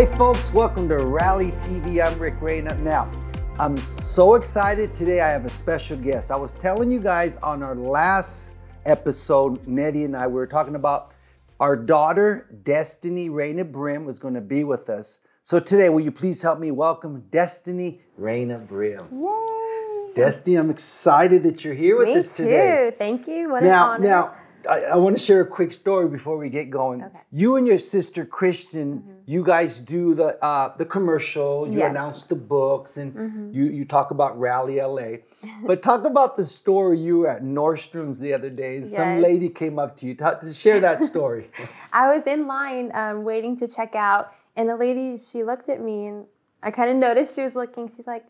Hey folks, welcome to Rally TV. I'm Rick Reyna. Now, I'm so excited. Today I have a special guest. I was telling you guys on our last episode, Nettie and I, we were talking about our daughter, Destiny Reyna Brim, was going to be with us. So today, will you please help me welcome Destiny Reyna Brim? Yay! Destiny, I'm excited that you're here with Me us today. too. Thank you. What Now, an honor. now, I, I want to share a quick story before we get going. Okay. Mm-hmm. You and your sister Christian, you guys do the uh, the commercial. You Yes. Mm-hmm. announce the books, and you you talk about Rally LA. but talk about the story you were at Nordstrom's the other day. and Some lady came up to you. Talk, to share that story. I was in line um, waiting to check out, and the lady she looked at me, and I kind of noticed she was looking. She's like,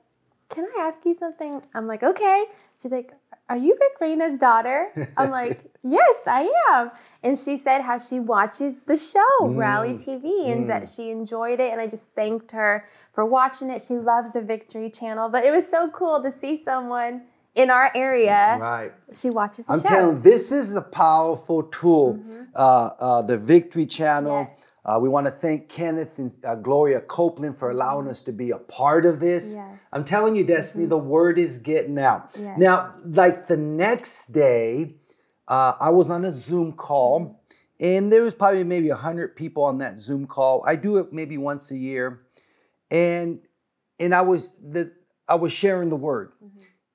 "Can I ask you something?" I'm like, "Okay." She's like, "Are you Rick Reyna's daughter?" I'm like, "Yes, I am." And she said how she watches the show Rally TV and that she enjoyed it, and I just thanked her for watching it. She loves the Victory Channel, but it was so cool to see someone in our area. right. She watches the I'm show. Mm-hmm. telling you, this is a powerful tool. Uh, uh, the Victory Channel. Yes. Uh, we want to thank Kenneth and uh, Gloria Copeland for allowing us to be a part of this. Yes. I'm telling you, Destiny, the word is getting out. Yes. Now, like the next day, uh, I was on a Zoom call, and there was probably maybe 100 people on that Zoom call. I do it maybe once a year. And and I was the I was sharing the word.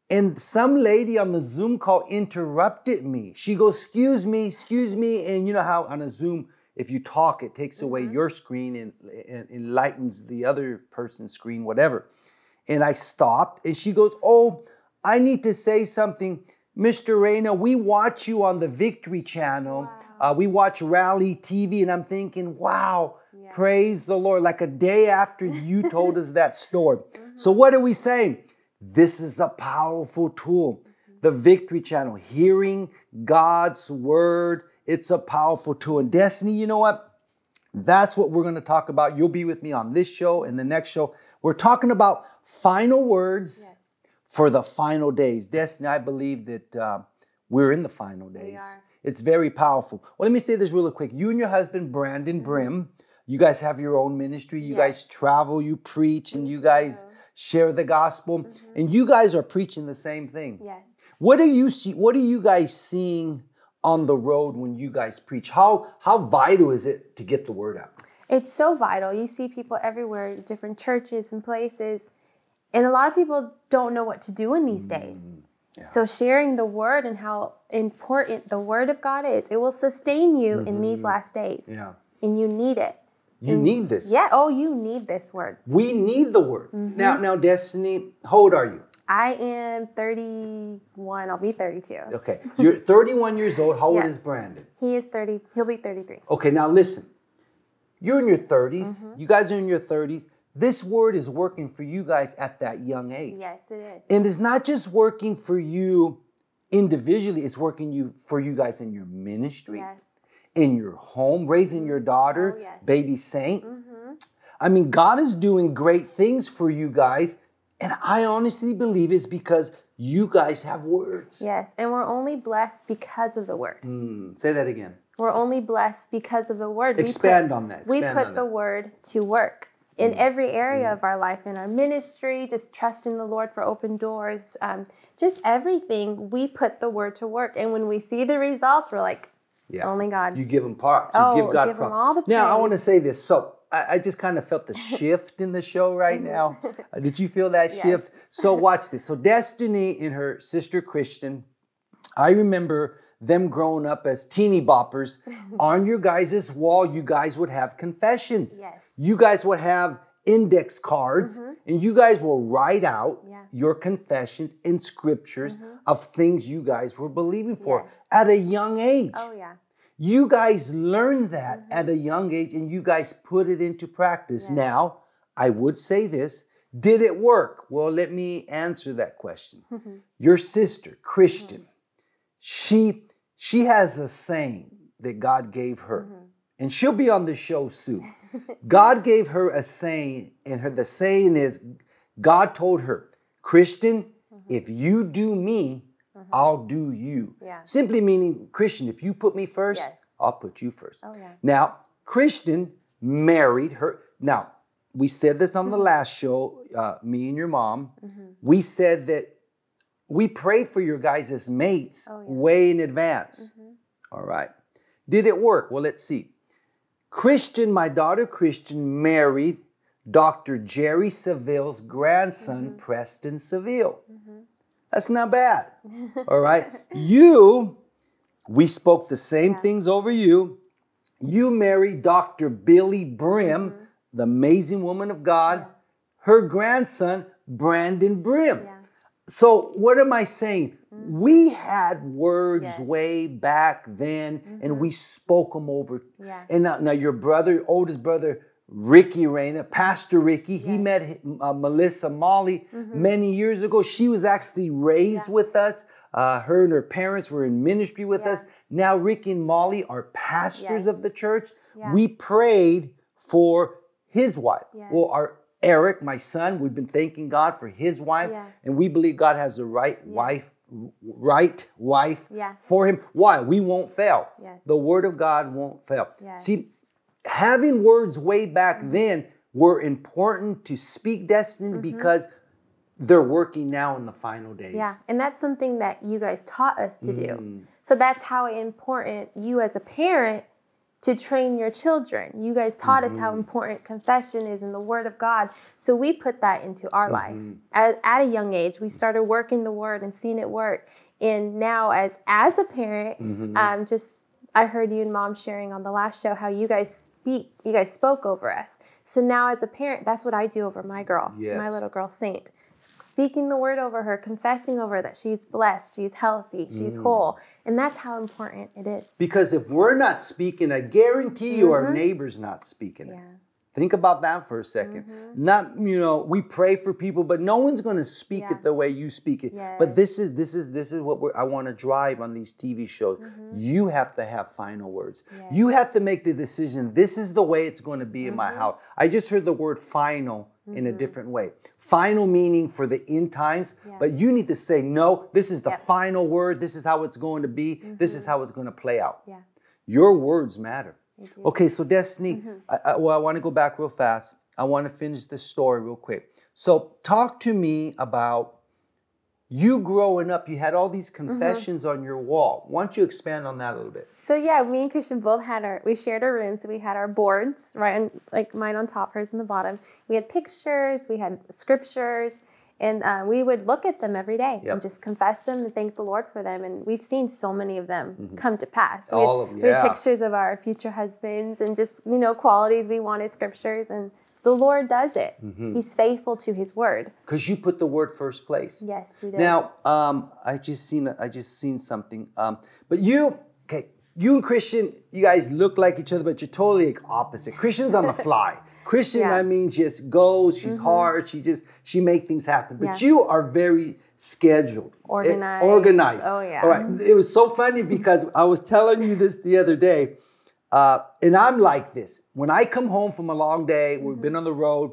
And some lady on the Zoom call interrupted me. She goes, "Excuse me, excuse me." And you know how on a Zoom, if you talk, it takes away mm-hmm. your screen and, and enlightens the other person's screen, whatever. And I stopped, and she goes, "Oh, I need to say something, Mr. Reyna. We watch you on the Victory Channel. Uh, we watch Rally TV." And I'm thinking, "Wow." Praise the Lord. Like a day after you told us that story. Mm-hmm. So, what are we saying? This is a powerful tool. Mm-hmm. The Victory Channel, hearing God's word, it's a powerful tool. And Destiny, you know what? That's what we're going to talk about. You'll be with me on this show and the next show. We're talking about final words Yes. for the final days. Destiny, I believe that uh, we're in the final days. are. It's very powerful. Well, let me say this really quick. You and your husband, Brandon Brim, you guys have your own ministry. You Mm-hmm. Yes. guys travel, you preach, and you guys share the gospel. And you guys are preaching the same thing. Yes. What are you see? What are you guys seeing on the road when you guys preach? How how vital is it to get the word out? It's so vital. You see people everywhere, different churches and places, and a lot of people don't know what to do in these mm, days. So sharing the word and how important the word of God is, it will sustain you in these mm-hmm. last days. Yeah, And you need it. you need this. Yeah, oh, you need this word. we need the word mm-hmm. now. Now, Destiny, how old are you? I am 31. I'll be 32. Okay, you're 31 years old. How old Yeah. is Brandon? He is 30. He'll be 33. Okay, now listen. You're in your 30s. Mm-hmm. You guys are in your 30s. This word is working for you guys at that young age. Yes, it is. And it's not just working for you individually, it's working you for you guys in your ministry, Yes. in your home, raising your daughter, Oh, yes. Mm-hmm. baby saint. I mean, God is doing great things for you guys. And I honestly believe it's because you guys have words. Yes. And we're only blessed because of the word. Hmm, say that again. We're only blessed because of the word. We put- Expand on that. we put the that. Mm. word to work in every area of our life in our ministry just trusting the lord for open doors um, just everything we put the word to work and when we see the results we're like Yeah. only god You give him props. You Oh, give God give all the now, I want to say this. So, I, just kind of felt the shift in the show right now. Uh, Did you feel that Yes. shift? So, watch this. So, Destiny and her sister Christian, I remember them growing up as teeny boppers. On your guys' wall, you guys would have confessions. Yes. You guys would have index cards, and you guys will write out Mm-hmm. Yeah. Mm-hmm. your confessions and scriptures of things you guys were believing for Yes. at a young age. oh yeah You guys learned that Mm-hmm. at a young age and you guys put it into practice. Now, I would say this did it work? Well, let me answer that question. Your sister, Christian, Mm-hmm. she she has a saying that God gave her. Mm-hmm. And she'll be on the show soon. God gave her a saying, and her the saying is God told her, Christian, Mm-hmm. if you do me, Mm-hmm. I'll do you. Yeah. Simply meaning, Christian, if you put me first, Yes. I'll put you first. Oh, yeah. Now, Christian married her. Now, we said this on the mm-hmm. last show, uh, me and your mom. Mm-hmm. We said that we prayed for your guys' as mates Oh, yeah. way in advance. All right. Did it work? Well, let's see. Christian, my daughter Christian, married Dr. Jerry Savelle's grandson, Preston Seville. That's not bad. All right. You, we spoke the same Yeah. things over you. You married Dr. Billye Brim, mm-hmm. the amazing woman of God, her grandson, Brandon Brim. Yeah. So, what am I saying? Mm-hmm. We had words Yes. way back then and mm-hmm. we spoke them over. Yeah. And now, now your brother, oldest brother, Ricky Reyna, Pastor Ricky, he Yes. met uh, Melissa Molly many years ago. She was actually raised Yeah. with us. Uh, her and her parents were in ministry with Yeah. us. Now, Ricky and Molly are pastors Yes. of the church. Yeah. We prayed for his wife. Yes. Well, our Eric, my son, we've been thanking God for his wife, and we believe God has the right wife, right wife Yeah. for him. Why? We won't fail. Yes. The word of God won't fail. Yes. See, having words way back then were important to speak destiny Mm-hmm. because they're working now in the final days. Yeah, and that's something that you guys taught us to Mm. do. So that's how important you as a parent to train your children. You guys taught us Mm-hmm. how important confession is in the Word of God. So we put that into our life. Mm-hmm. At, at a young age, we started working the Word and seeing it work. And now, as as a parent, Mm-hmm. um, just I heard you and mom sharing on the last show how you guys speak, you guys spoke over us. So now, as a parent, that's what I do over my girl, my little girl Saint speaking the word over her, confessing over her that she's blessed, she's healthy, Mm. she's whole. And that's how important it is. Because if we're not speaking, I guarantee you our neighbor's not speaking it. Mm-hmm. Think about that for a 2nd mm-hmm. Not, you know, we pray for people, but no one's going to speak Yeah. it the way you speak it. Yes. But this is this is this is what we're, I want to drive on these TV shows. Mm-hmm. You have to have final words. Yes. You have to make the decision. This is the way it's going to be in my mm-hmm. house. I just heard the word final in a different way. Final meaning for the end times, Yeah. but you need to say no. This is the Yep. final word. This is how it's going to be. This is how it's going to play out. Yeah. Your words matter. Okay, so Destiny, mm-hmm. I, I, well, I want to go back real fast. I want to finish the story real quick. So, talk to me about you growing up. You had all these mm-hmm. confessions on your wall. Why don't you expand on that a little bit? So yeah, me and Christian both had our we shared our rooms. So we had our boards, right, and like mine on top, hers on the bottom. We had pictures, we had scriptures, and uh, we would look at them every day Yep. and just confess them and thank the Lord for them. And we've seen so many of them come to pass. We Mm-hmm. All had, of- we had pictures of our future husbands and just you know qualities we wanted, scriptures, and the Lord does it. Mm-hmm. He's faithful to His word. Because you put the word first place. Yes, we did. Now, um, I just seen I just seen something. Um, but you, okay, you and Christian, you guys look like each other, but you're totally like opposite. Christian's on the fly. Christian, Yeah. Mm-hmm. I mean, just goes. She's hard. She just she make things happen. But Yeah. you are very scheduled, eh, Organized. organized. Oh, yeah. All right. It was so funny because I was telling you this the other day, uh, and I'm like this. When I come home from a long day, we've Mm-hmm. been on the road.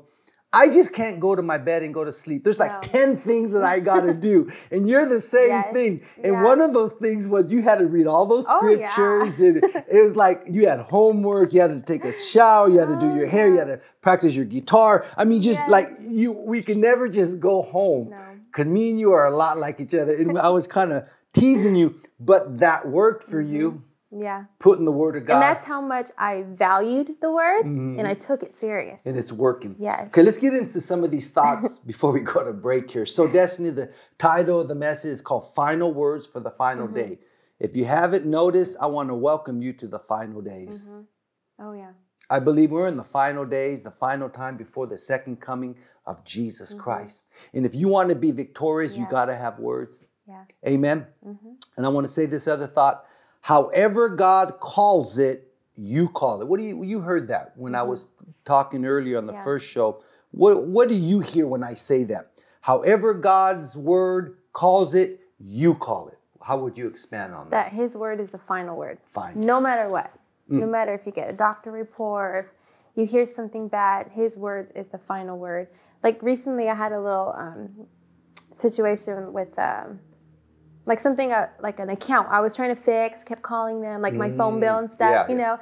I just can't go to my bed and go to sleep. There's like No. 10 things that I gotta do. And you're the same Yes. thing. And Yeah. one of those things was you had to read all those Oh, yeah. scriptures. And it was like you had homework, you had to take a shower, you had to do your hair, you had ah. to practice your guitar. I mean, just Yes. like you, we can never just go home. No. Because me and you are a lot like each other. And I was kind of teasing you, but that worked for you, mm-hmm. Yeah. putting the word of God. Mm-hmm. And that's how much I valued the word and I took it serious. and it's working. Yes. Okay, let's get into some of these thoughts before we go to break here. So, Destiny, the title of the message is called Final Words for the Final Mm-hmm. Day. If you haven't noticed, I want to welcome you to the final days. Oh yeah. I believe we're in the final days, the final time before the second coming of Jesus Christ. And if you want to be victorious, you Mm-hmm. Got to have words. Yeah. Amen. And I want to say this other thought. However God calls it, you call it. What do you you heard that when I was talking earlier on the Yeah. first show? What what do you hear when I say that? However God's word calls it, you call it. How would you expand on that? That his word is the final word. Fine. No matter what. Mm. No matter if you get a doctor report, if you hear something bad, his word is the final word. Like recently I had a little um, situation with um, like something uh, like an account I was trying to fix, kept calling them, like my phone bill and stuff, Mm. Yeah, you know,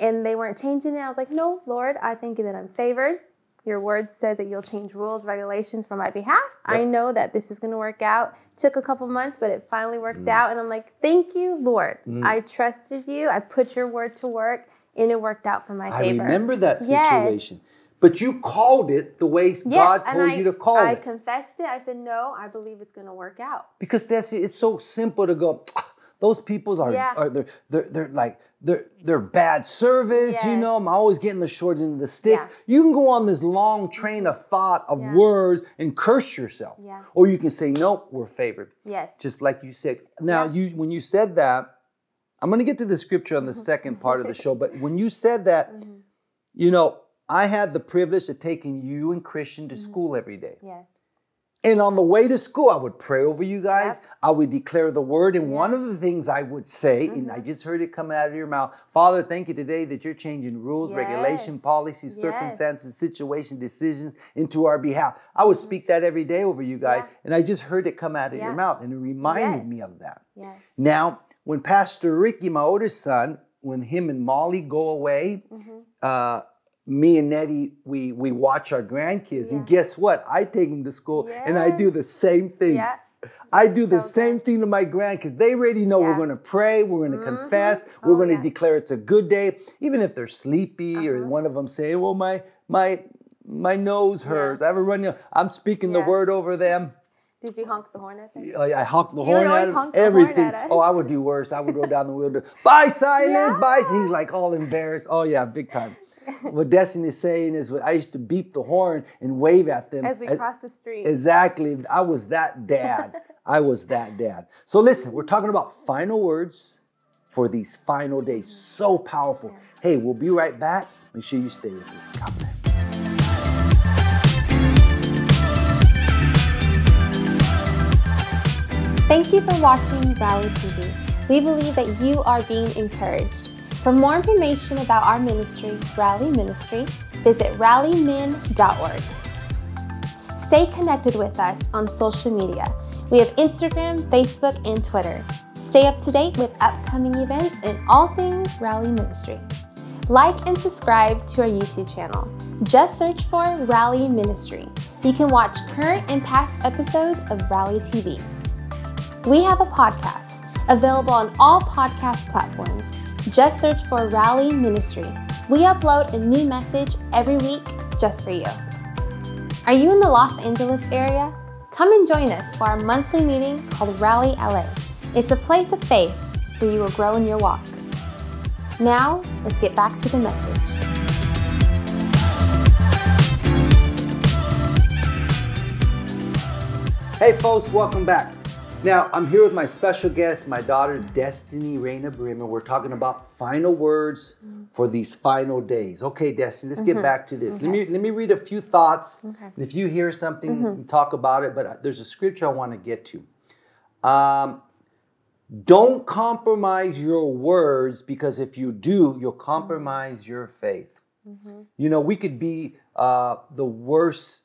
and they weren't changing it. I was like, no, Lord, I thank you that I'm favored. Your word says that you'll change rules, regulations for my behalf. I know that this is going to work out. Took a couple months, but it finally worked Mm. out. And I'm like, thank you, Lord. I trusted you. I put your word to work, and it worked out for my I favor. remember that Yes. But you called it the way God and told I, you to call I it. I confessed it. I said, no, I believe it's going to work out. because that's it's so simple to go "Ah, those people are, Yeah. are they're, they're they're like they're they're bad service you know i'm always getting the short end of the stick Yeah. you can go on this long train of thought of Yeah. words and curse yourself Yeah. or you can say nope we're favored Yes. just like you said now Yeah. you when you said that i'm going to get to the scripture on the second part of the show but when you said that Mm-hmm. you know i had the privilege of taking you and christian Mm-hmm. to school every day Yes. and on the way to school, I would pray over you guys. Yep. I would declare the word. And one Mm-hmm. of the things I would say, and I just heard it come out of your mouth Father, thank you today that you're changing rules, regulation, policies, Yes. circumstances, situation, decisions into our behalf. I would speak that every day over you guys. Yeah. And I just heard it come out of your mouth. And it reminded Yes. me of that. Yes. Now, when Pastor Ricky, my older son, when him and Molly go away, Mm-hmm. uh, me and Nettie, we we watch our grandkids, and guess what? I take them to school, and I do the same thing. Yeah. I do the So same good. thing to my grandkids. They already know we're going to pray, we're going to confess, we're Oh, going to yeah. declare it's a good day, even if they're sleepy or Uh-huh. one of them saying, "Well, my my my nose hurts." I have a runny. I'm speaking the word over them. Did you honk the horn at them? I, I honked the You horn at him. honk the horn Everything. at. Oh, I would do worse. I would go down the wheel. Bye, silence. Bye. He's like all embarrassed. Oh yeah, big time. what Destiny's saying is, I used to beep the horn and wave at them As we as- cross the street. Exactly. I was that dad. I was that dad. So listen, we're talking about final words for these final days. So powerful. Hey, we'll be right back. Make sure you stay with us. God bless. Thank you for watching Rally TV. We believe that you are being encouraged. For more information about our ministry, Rally Ministry, visit rallymin.org. Stay connected with us on social media. We have Instagram, Facebook, and Twitter. Stay up to date with upcoming events and all things Rally Ministry. Like and subscribe to our YouTube channel. Just search for Rally Ministry. You can watch current and past episodes of Rally TV. We have a podcast available on all podcast platforms. Just search for Rally Ministry. We upload a new message every week just for you. Are you in the Los Angeles area? Come and join us for our monthly meeting called Rally LA. It's a place of faith where you will grow in your walk. Now, let's get back to the message. Hey, folks, welcome back. Now, I'm here with my special guest, my daughter, Destiny Reyna Brim, and we're talking about final words for these final days. Okay, Destiny, let's get back to this. Let me let me read a few thoughts, and if you hear something, we talk about it. But uh, there's a scripture I want to get to. Um, don't compromise your words because if you do, you'll compromise your faith. You know, we could be uh, the worst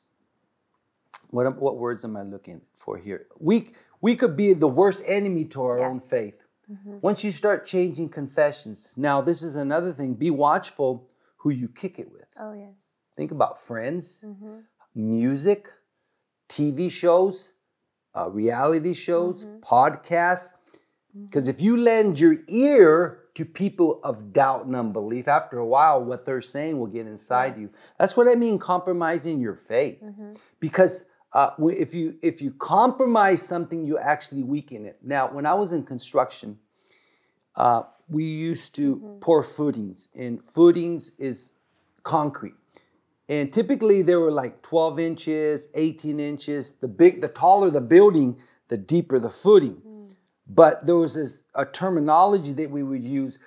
what what words am I looking for here? We we could be the worst enemy to our own faith. Mm-hmm. Once you start changing confessions. Now, this is another thing. Be watchful who you kick it with. Oh, yes. Think about friends, mm-hmm. music, TV shows, uh, reality shows, mm-hmm. podcasts. Because if you lend your ear to people of doubt and unbelief, after a while, what they're saying will get inside you. That's what I mean, compromising your faith. Because uh, if you if you compromise something, you actually weaken it. Now, when I was in construction, uh, we used to pour footings, and footings is concrete. And typically they were like 12 inches, 18 inches. The big, the taller the building, the deeper the footing. But there was this, a terminology that we would use.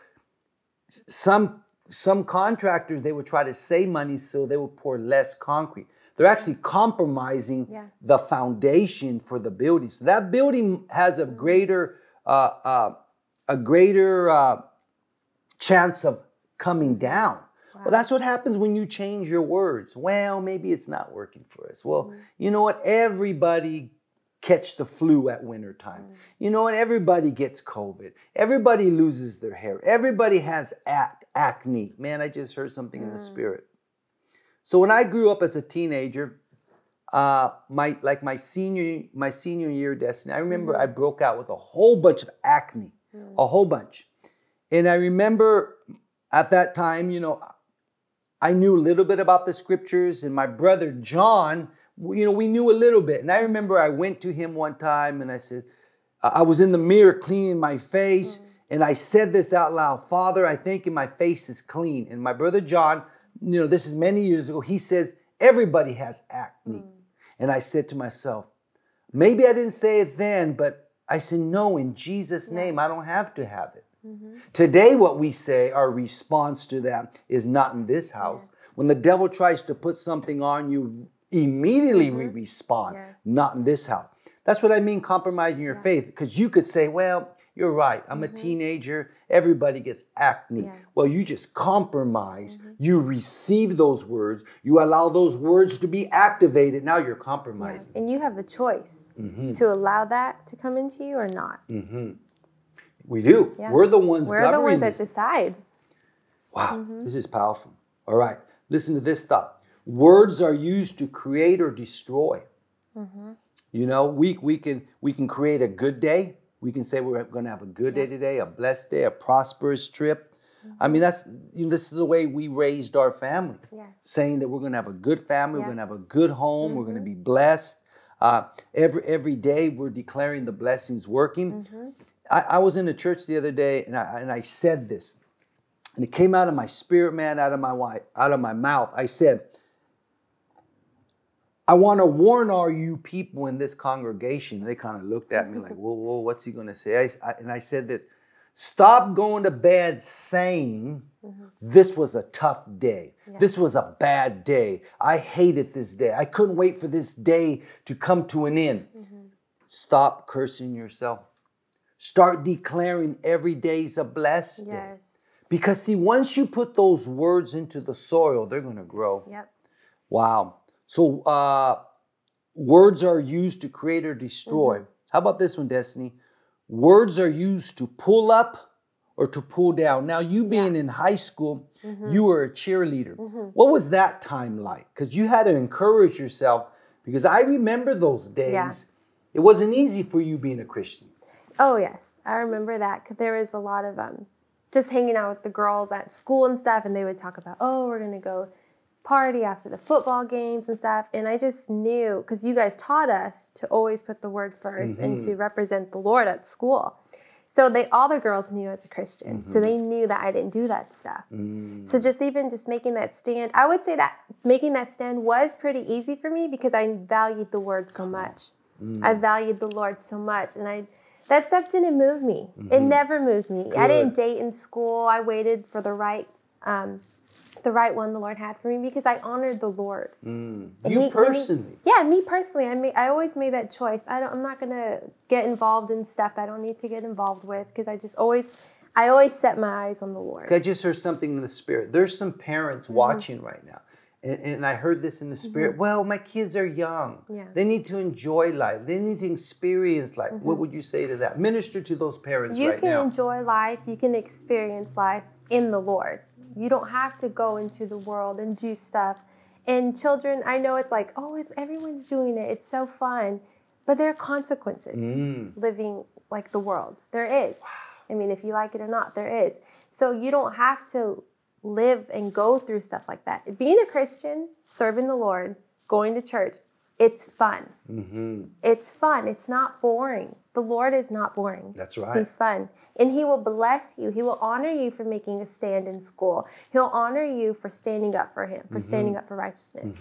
Some some contractors they would try to save money, so they would pour less concrete. They're actually compromising Yeah. the foundation for the building. So that building has a greater uh, uh, a greater uh, chance of coming down. Well, that's what happens when you change your words. Well, maybe it's not working for us. Well, you know what? Everybody catch the flu at wintertime. You know what? Everybody gets COVID. Everybody loses their hair. Everybody has ac- acne. Man, I just heard something in the spirit. So when I grew up as a teenager, uh, my like my senior my senior year destiny, I remember mm-hmm. I broke out with a whole bunch of acne, mm. a whole bunch, and I remember at that time, you know, I knew a little bit about the scriptures, and my brother John, you know, we knew a little bit. And I remember I went to him one time and I said, I was in the mirror cleaning my face, mm. and I said this out loud Father, I think my face is clean. And my brother John, you know, this is many years ago, he says, Everybody has acne. Mm. And I said to myself, maybe I didn't say it then, but I said, No, in Jesus' name, I don't have to have it. Mm-hmm. Today, what we say, our response to that is not in this house. When the devil tries to put something on you, immediately we mm-hmm. respond, Yes. not in this house. That's what I mean, compromising your faith, because you could say, well, you're right. I'm a mm-hmm. teenager. Everybody gets acne. Yeah. Well, you just compromise. Mm-hmm. You receive those words. You allow those words to be activated. Now you're compromising. And you have a choice Mm-hmm. to allow that to come into you or not. Mm-hmm. We do. Yeah. We're the ones We're the ones that this. decide. Wow, this is powerful. All right, listen to this thought. Words are used to create or destroy. You know, we, we can we can create a good day. We can say we're going to have a good day today, a blessed day, a prosperous trip. I mm-hmm. mean, that's you know, this is the way we raised our family, Yes. saying that we're going to have a good family, Yeah. we're going to have a good home, we're going to mm-hmm. be blessed. Uh, every every day we're declaring the blessings working. Mm-hmm. I, I was in a church the other day, and I and I said this and it came out of my spirit man out of my wi- out of my mouth i said i want to warn all you people in this congregation. They kind of looked at me like whoa whoa what's he going to say? I I- and i said this stop going to bed saying mm-hmm. this was a tough day. This was a bad day. I hated this day. I couldn't wait for this day to come to an end. Mm-hmm. Stop cursing yourself. Start declaring every day's a blessed day Yes. because see, once you put those words into the soil, they're going to grow. Yep. Wow. So uh, words are used to create or destroy. How about this one, Destiny? Words are used to pull up or to pull down. Now, you being in high school, you were a cheerleader. What was that time like? Because you had to encourage yourself. Because I remember those days. Yeah. It wasn't easy for you being a Christian. Oh yes, I remember that because there was a lot of um, just hanging out with the girls at school and stuff, and they would talk about, oh, we're gonna go party after the football games and stuff, and I just knew because you guys taught us to always put the word 1st and to represent the Lord at school. So they all the girls knew I was a Christian, so they knew that I didn't do that stuff. So just even just making that stand, I would say that making that stand was pretty easy for me because I valued the word so much. I valued the Lord so much, and I that stuff didn't move me. It never moved me. I didn't date in school. I waited for the right, um, the right one the Lord had for me because I honored the Lord. He- You he- personally. yeah, me personally, I made, I always made that choice. I don't, I'm not gonna get involved in stuff I don't need to get involved with because I just always, I always set my eyes on the Lord. I just heard something in the spirit. There's some parents Mm-hmm. watching right now. And, and I heard this in the spirit. Well, my kids are young. Yeah. They need to enjoy life. They need to experience life. What would you say to that? Minister to those parents Mm-hmm. you right can now. enjoy life you can experience life in the lord you don't have to go into the world and do stuff. And children i know it's like oh it's, everyone's doing it. It's so fun. But there are consequences Mm. living like the world. There is. I mean if you like it or not there is. So you don't have to live and go through stuff like that. Being a christian serving the lord going to church it's fun hmm it's fun. It's not boring. The Lord is not boring. That's right. He's fun. And He will bless you. He will honor you for making a stand in school. He'll honor you for standing up for Him, for standing Mm-hmm. up for righteousness.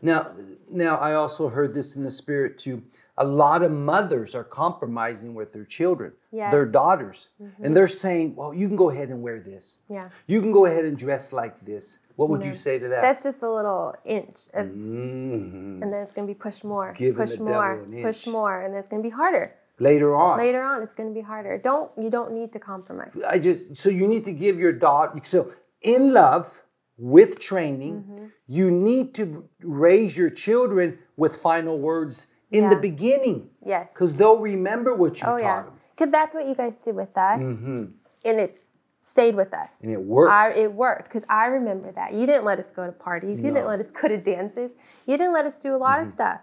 Now, now I also heard this in the spirit too. A lot of mothers are compromising with their children, Yes. their daughters, and they're saying, "Well, you can go ahead and wear this. Yeah. You can go ahead and dress like this." What would you say to that? That's just a little inch, of, Mhm. and then it's going to be pushed more, Giving push more, push more, and then it's going to be harder. Later on, Later on, it's going to be harder. Don't you don't need to compromise. I just so you need to give your daughter so in love with training, Mm-hmm. you need to raise your children with final words in the beginning Yes. because they'll remember what you Oh taught yeah, them. because that's what you guys did with us, Mm-hmm. and it stayed with us. And it worked. I, it worked because I remember that. You didn't let us go to parties. You didn't let us go to dances. You didn't let us do a lot Mm-hmm. of stuff.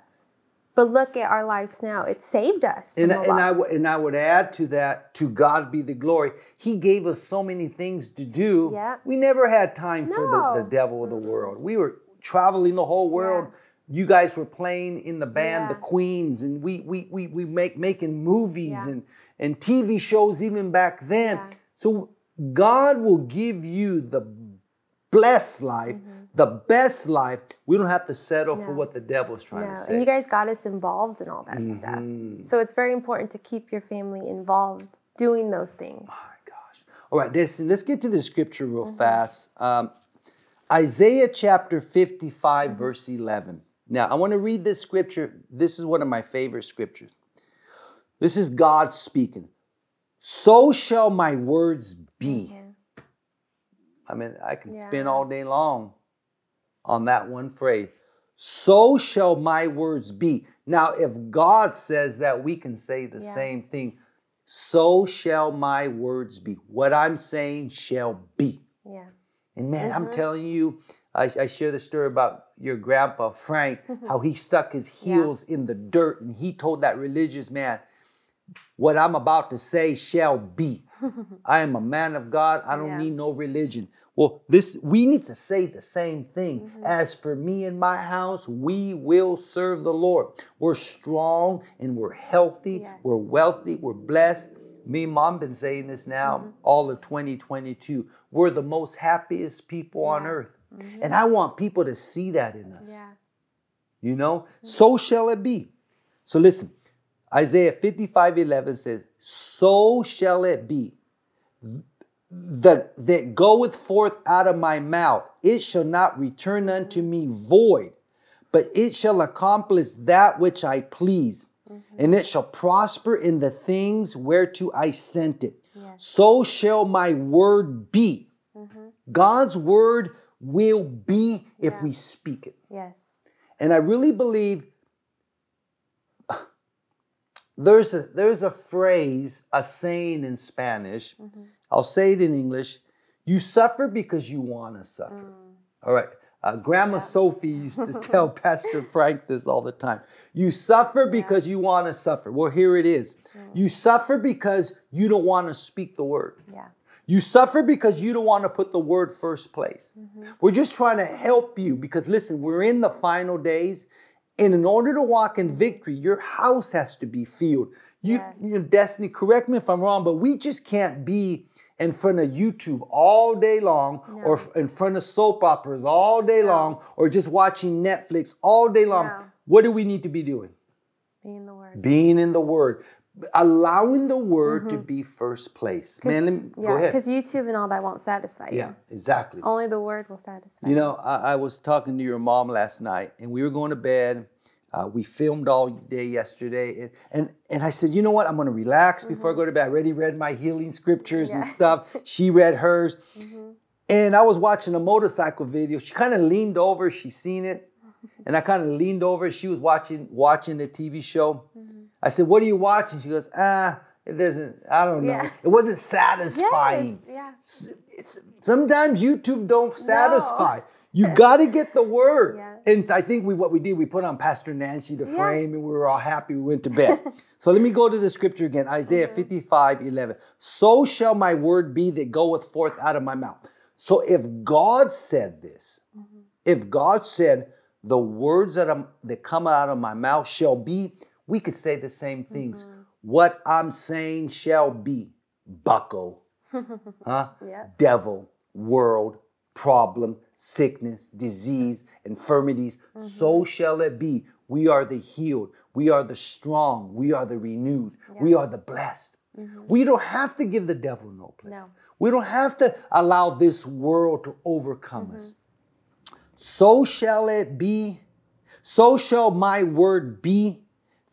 But look at our lives now. It saved us. And, and. I would and I would add to that, to God be the glory. He gave us so many things to do. Yeah. We never had time for the, the devil of the world. We were traveling the whole world. You guys were playing in the band, the Queens, and we we we, we make making movies Yeah. and and TV shows even back then. Yeah. So God will give you the blessed life, the best life. We don't have to settle for Mm-hmm. What the devil's trying No, to say. and you guys got us involved in all that Mm-hmm. stuff. So it's very important to keep your family involved doing those things. my gosh. All right, this, let's get to the scripture real Mm-hmm. fast. Um, Isaiah chapter 55, Mm-hmm. verse 11. Now, I want to read this scripture. This is one of my favorite scriptures. This is God speaking. So shall my words be. I mean, I can spin Yeah. all day long on that one phrase. So shall my words be. Now, if God says that, we can say the Yeah. same thing. So shall my words be. What I'm saying shall be. Yeah. And man, I'm Mm-hmm. telling you, I, I share the story about your grandpa, Frank, how he stuck his Yeah. heels in the dirt and he told that religious man, What I'm about to say shall be. I am a man of God. I don't Yeah. need no religion. Well, this we need to say the same thing. Mm-hmm. As for me and my house, we will serve the Lord. We're strong and we're healthy. Yes. We're wealthy. We're blessed. Me and mom been saying this now Mm-hmm. all of 2022. We're the most happiest people on Yeah. Earth. And I want people to see that in us. Yeah. You know? Mm-hmm. So shall it be. So listen, Isaiah 55 11 says, So shall it be. The, that goeth forth out of my mouth, it shall not return unto me void, but it shall accomplish that which I please, mm-hmm. and it shall prosper in the things whereto I sent it. Yes. So shall my word be. God's word will be if Yeah. we speak it. Yes. And I really believe there's a there's a phrase, a saying in Spanish. I'll say it in English. You suffer because you want to suffer. All right. Uh, Grandma Sophie used to tell Pastor Frank this all the time. You suffer because you want to suffer. Well, here it is. You suffer because you don't want to speak the word. Yeah. You suffer because you don't want to put the word first place. Mm-hmm. We're just trying to help you because listen, we're in the final days. And in order to walk in victory, your house has to be filled. You, Yes. you know, Destiny, correct me if I'm wrong, but we just can't be in front of YouTube all day long or in front of soap operas all day long or just watching Netflix all day long. No. What do we need to be doing? Being the word. Being in the Word, allowing the Word to be first place. Man, let me, go Yeah. ahead. Because YouTube and all that won't satisfy you. Yeah, exactly. Only the word will satisfy You know, I, I was talking to your mom last night, and we were going to bed. Uh, we filmed all day yesterday, and, and and I said, you know what? I'm going to relax before I go to bed. I already read my healing scriptures and Mm-hmm. Stuff. She read hers, and I was watching a motorcycle video. She kind of leaned over. She seen it, and I kind of leaned over. She was watching watching the TV show. Mm-hmm. I said, "What are you watching?" She goes, "Ah, it doesn't. I don't know. Yeah. It wasn't satisfying." Yeah. it's, it's- sometimes YouTube don't satisfy. You got to get the word. Yeah. And I think we what we did, we put on Pastor Nancy to Yeah. frame, and we were all happy. We went to bed. so let me go to the scripture again, Isaiah Mm-hmm. 55, 11. So shall my word be that goeth forth out of my mouth. So if God said this, Mm-hmm. if God said the words that, i that come out of my mouth shall be, we could say the same things. Mm-hmm. What I'm saying shall be, bucko, huh? Yeah. devil, world, problem, sickness, disease, infirmities. So mm-hmm. shall it be. We are the healed. We are the strong. We are the renewed. We are the blessed. Mm-hmm. We don't have to give the devil no place. No. We don't have to allow this world to overcome us. Mm-hmm. So shall it be. So shall my word be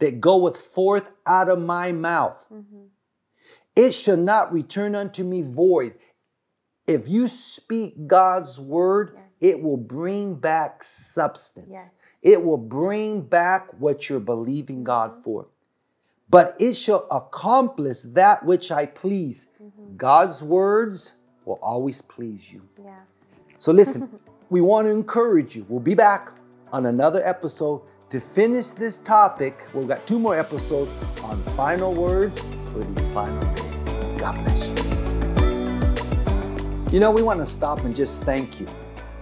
that goeth forth out of my mouth. Mm-hmm. It shall not return unto me void. If you speak God's word, it will bring back substance. Yes. It will bring back what you're believing God mm-hmm. for. But it shall accomplish that which I please. Mm-hmm. God's words will always please you. Yeah. So listen, we want to encourage you. We'll be back on another episode to finish this topic. We've got two more episodes on final words for these final days. God bless you. You know, we want to stop and just thank you.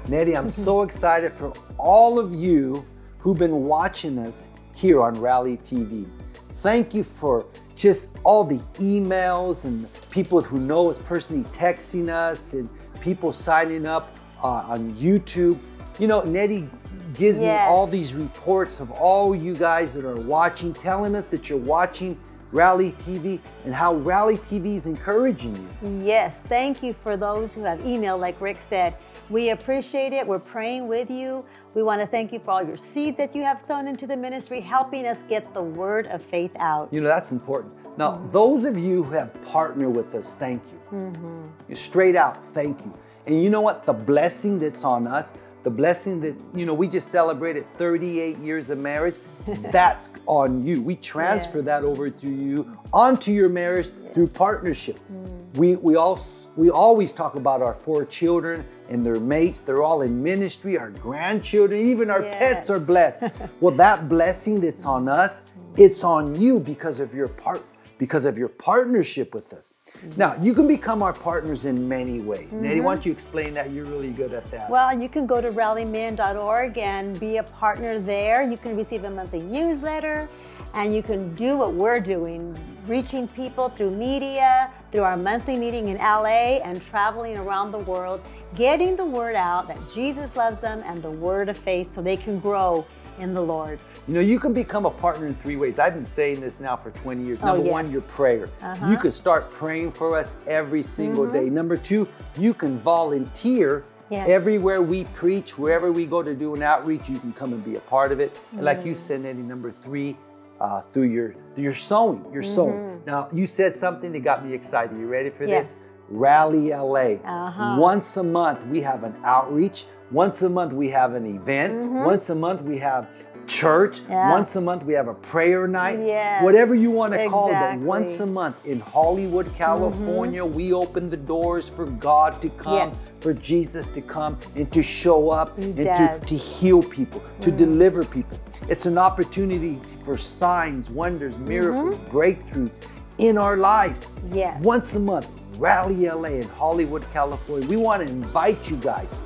Nettie, I'm so excited for all of you who've been watching us here on Rally TV. Thank you for just all the emails and people who know us personally texting us and people signing up uh, on YouTube. You know, Nettie gives me all these reports of all you guys that are watching, telling us that you're watching Rally TV and how Rally TV is encouraging you. Yes, thank you for those who have emailed, like Rick said. We appreciate it. We're praying with you. We want to thank you for all your seeds that you have sown into the ministry, helping us get the word of faith out. You know, that's important. Now, mm-hmm. those of you who have partnered with us, thank you. Mm-hmm. You Straight out, thank you. And you know what? The blessing that's on us, the blessing that's, you know, we just celebrated 38 years of marriage. that's on you. We transfer that over to you, onto your marriage through partnership. Mm. We, we, also, we always talk about our four children and their mates. They're all in ministry, our grandchildren, even our pets are blessed. well, that blessing that's on us, it's on you because of your part because of your partnership with us. Mm-hmm. Now, you can become our partners in many ways. Nettie, why don't mm-hmm. you explain that? You're really good at that. Well, you can go to rallyman.org and be a partner there. You can receive a monthly newsletter and you can do what we're doing, reaching people through media, through our monthly meeting in LA and traveling around the world, getting the word out that Jesus loves them and the word of faith so they can grow in the Lord. You know, you can become a partner in three ways. I've been saying this now for 20 years. Oh, Number yes. one, your prayer. Uh-huh. You can start praying for us every single Mm-hmm. day. Number two, you can volunteer Yes. everywhere we preach, wherever we go to do an outreach, you can come and be a part of it. And like you Mm. said, Nettie, number three, uh, through your through your sewing, your sewing. Now you said something that got me excited. You ready for Mm-hmm. Yes. this? Rally LA. Uh-huh. Once a month we have an outreach. Once a month we have an event. Once a month we have church. Mm-hmm. Yeah. Once a month we have a prayer night. Yes. Whatever you want to call it, but Mm-hmm. once a month in Hollywood, California, we open the doors for God to come, Yes. for Jesus to come and to show up He and to, does. Mm-hmm. to heal people, to deliver people. It's an opportunity for signs, wonders, miracles, breakthroughs in our lives. Mm-hmm. Yes. Once a month, Rally LA in Hollywood, California. We want to invite you guys.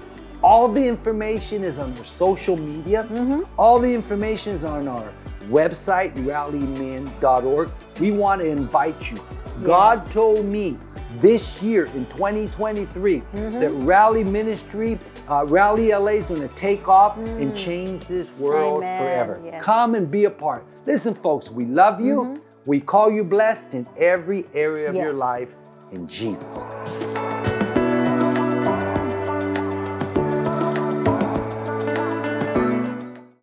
All the information is on our social media. Mm-hmm. All the information is on our website, rallyman.org. We want to invite you. God told me this year in 2023 Mm-hmm. that Rally Ministry, uh, Rally LA is going to take off and change this world Mm. Amen. forever. Yes. Come and be a part. Listen, folks, we love you. We call you blessed in every area of your Mm-hmm. Life in Jesus.